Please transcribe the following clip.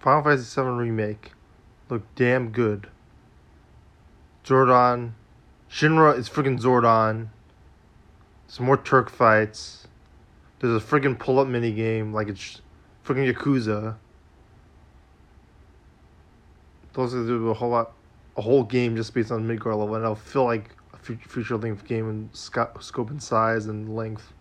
Final Fantasy VII Remake looked damn good. Zordon, Shinra is freaking Zordon. Some more Turk fights. There's a freaking pull up mini game like it's freaking Yakuza. Those are do a whole lot, a whole game just based on Midgar level, and I'll feel like a future length game in scope and size and length.